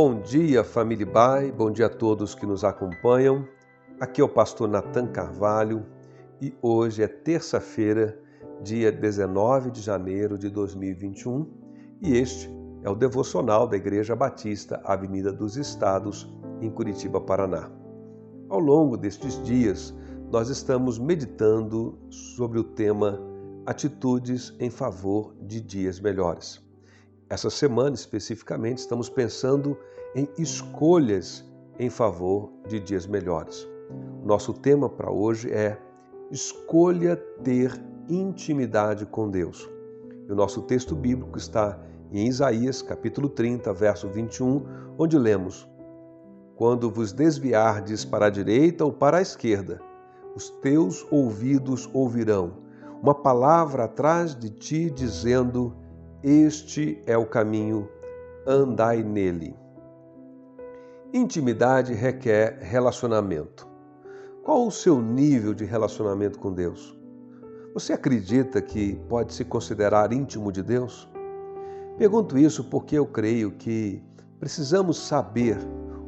Bom dia, família Bai, bom dia a todos que nos acompanham. Aqui é o pastor Nathan Carvalho e hoje é terça-feira, dia 19 de janeiro de 2021 e este é o devocional da Igreja Batista Avenida dos Estados, em Curitiba, Paraná. Ao longo destes dias, nós estamos meditando sobre o tema Atitudes em favor de dias melhores. Essa semana, especificamente, estamos pensando em escolhas em favor de dias melhores. Nosso tema para hoje é Escolha ter intimidade com Deus. E o nosso texto bíblico está em Isaías, capítulo 30, verso 21, onde lemos: Quando vos desviardes para a direita ou para a esquerda, os teus ouvidos ouvirão uma palavra atrás de ti dizendo: este é o caminho, andai nele. Intimidade requer relacionamento. Qual o seu nível de relacionamento com Deus? Você acredita que pode se considerar íntimo de Deus? Pergunto isso porque eu creio que precisamos saber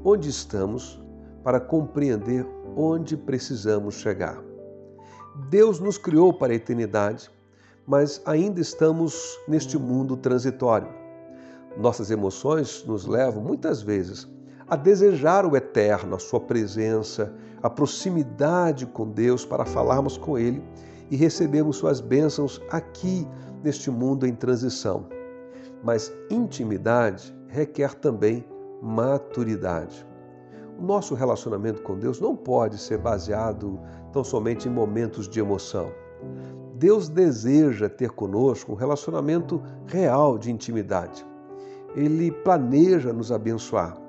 onde estamos para compreender onde precisamos chegar. Deus nos criou para a eternidade mas ainda estamos neste mundo transitório. Nossas emoções nos levam muitas vezes a desejar o eterno, a sua presença, a proximidade com Deus para falarmos com Ele e recebermos suas bênçãos aqui neste mundo em transição. Mas intimidade requer também maturidade. O nosso relacionamento com Deus não pode ser baseado tão somente em momentos de emoção. Deus deseja ter conosco um relacionamento real de intimidade. Ele planeja nos abençoar,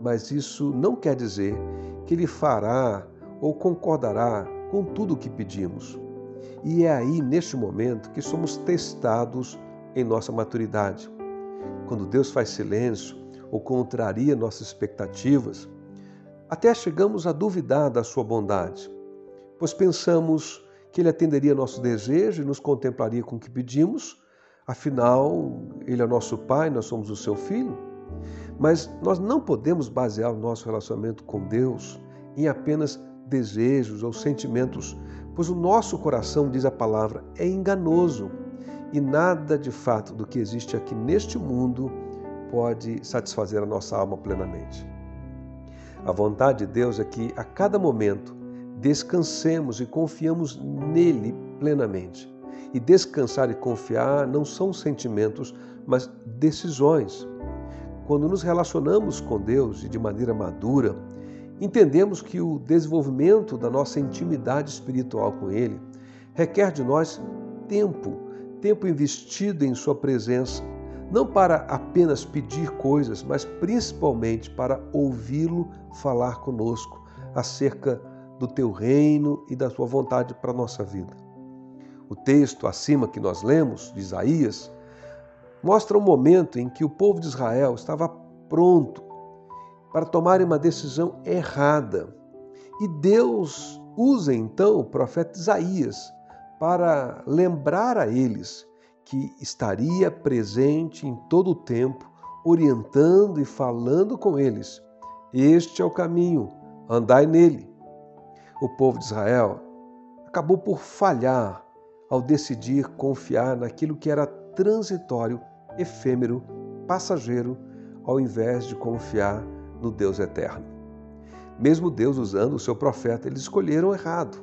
mas isso não quer dizer que Ele fará ou concordará com tudo o que pedimos. E é aí, neste momento, que somos testados em nossa maturidade. Quando Deus faz silêncio ou contraria nossas expectativas, até chegamos a duvidar da Sua bondade, pois pensamos que Ele atenderia nosso desejo e nos contemplaria com o que pedimos, afinal, Ele é nosso Pai, nós somos o seu Filho. Mas nós não podemos basear o nosso relacionamento com Deus em apenas desejos ou sentimentos, pois o nosso coração, diz a palavra, é enganoso e nada de fato do que existe aqui neste mundo pode satisfazer a nossa alma plenamente. A vontade de Deus é que a cada momento descansemos e confiamos nele plenamente. E descansar e confiar não são sentimentos, mas decisões. Quando nos relacionamos com Deus e de maneira madura, entendemos que o desenvolvimento da nossa intimidade espiritual com Ele requer de nós tempo, tempo investido em Sua presença, não para apenas pedir coisas, mas principalmente para ouvi-lo falar conosco acerca do teu reino e da tua vontade para a nossa vida. O texto acima que nós lemos, de Isaías, mostra um momento em que o povo de Israel estava pronto para tomar uma decisão errada. E Deus usa então o profeta Isaías para lembrar a eles que estaria presente em todo o tempo, orientando e falando com eles. Este é o caminho, andai nele o povo de Israel acabou por falhar ao decidir confiar naquilo que era transitório, efêmero, passageiro, ao invés de confiar no Deus eterno. Mesmo Deus usando o seu profeta, eles escolheram errado.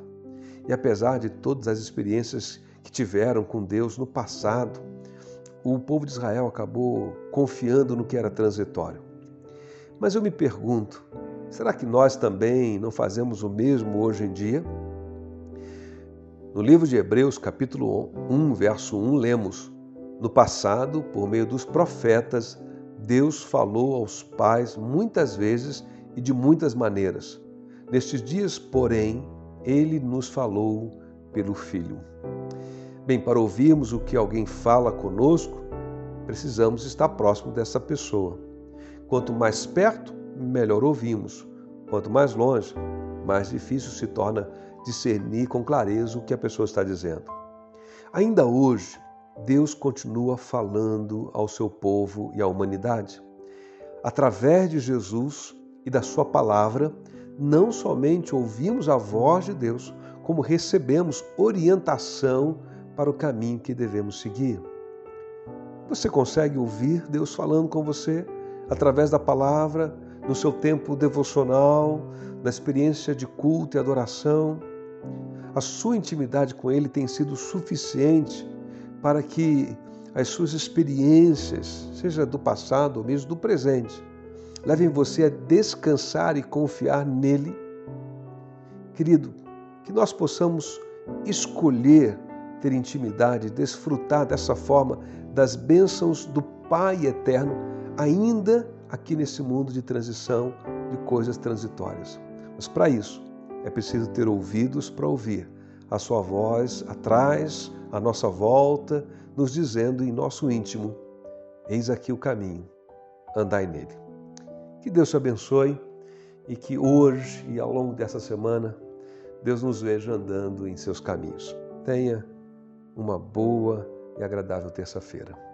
E apesar de todas as experiências que tiveram com Deus no passado, o povo de Israel acabou confiando no que era transitório. Mas eu me pergunto, Será que nós também não fazemos o mesmo hoje em dia? No livro de Hebreus, capítulo 1, verso 1, lemos: No passado, por meio dos profetas, Deus falou aos pais muitas vezes e de muitas maneiras. Nestes dias, porém, ele nos falou pelo Filho. Bem, para ouvirmos o que alguém fala conosco, precisamos estar próximo dessa pessoa. Quanto mais perto, melhor ouvimos. Quanto mais longe, mais difícil se torna discernir com clareza o que a pessoa está dizendo. Ainda hoje, Deus continua falando ao seu povo e à humanidade. através de Jesus e da Sua palavra, não somente ouvimos a voz de Deus, como recebemos orientação para o caminho que devemos seguir. Você consegue ouvir Deus falando com você através da palavra, no seu tempo devocional, na experiência de culto e adoração? A sua intimidade com Ele tem sido suficiente para que as suas experiências, seja do passado ou mesmo do presente, levem você a descansar e confiar nele. Querido, que nós possamos escolher ter intimidade, desfrutar dessa forma das bênçãos do Pai eterno, ainda aqui nesse mundo de transição de coisas transitórias. Mas para isso, é preciso ter ouvidos para ouvir a sua voz atrás, à nossa volta, nos dizendo em nosso íntimo: Eis aqui o caminho, andai nele. Que Deus te abençoe e que hoje e ao longo dessa semana Deus nos veja andando em seus caminhos. Tenha uma boa e agradável terça-feira.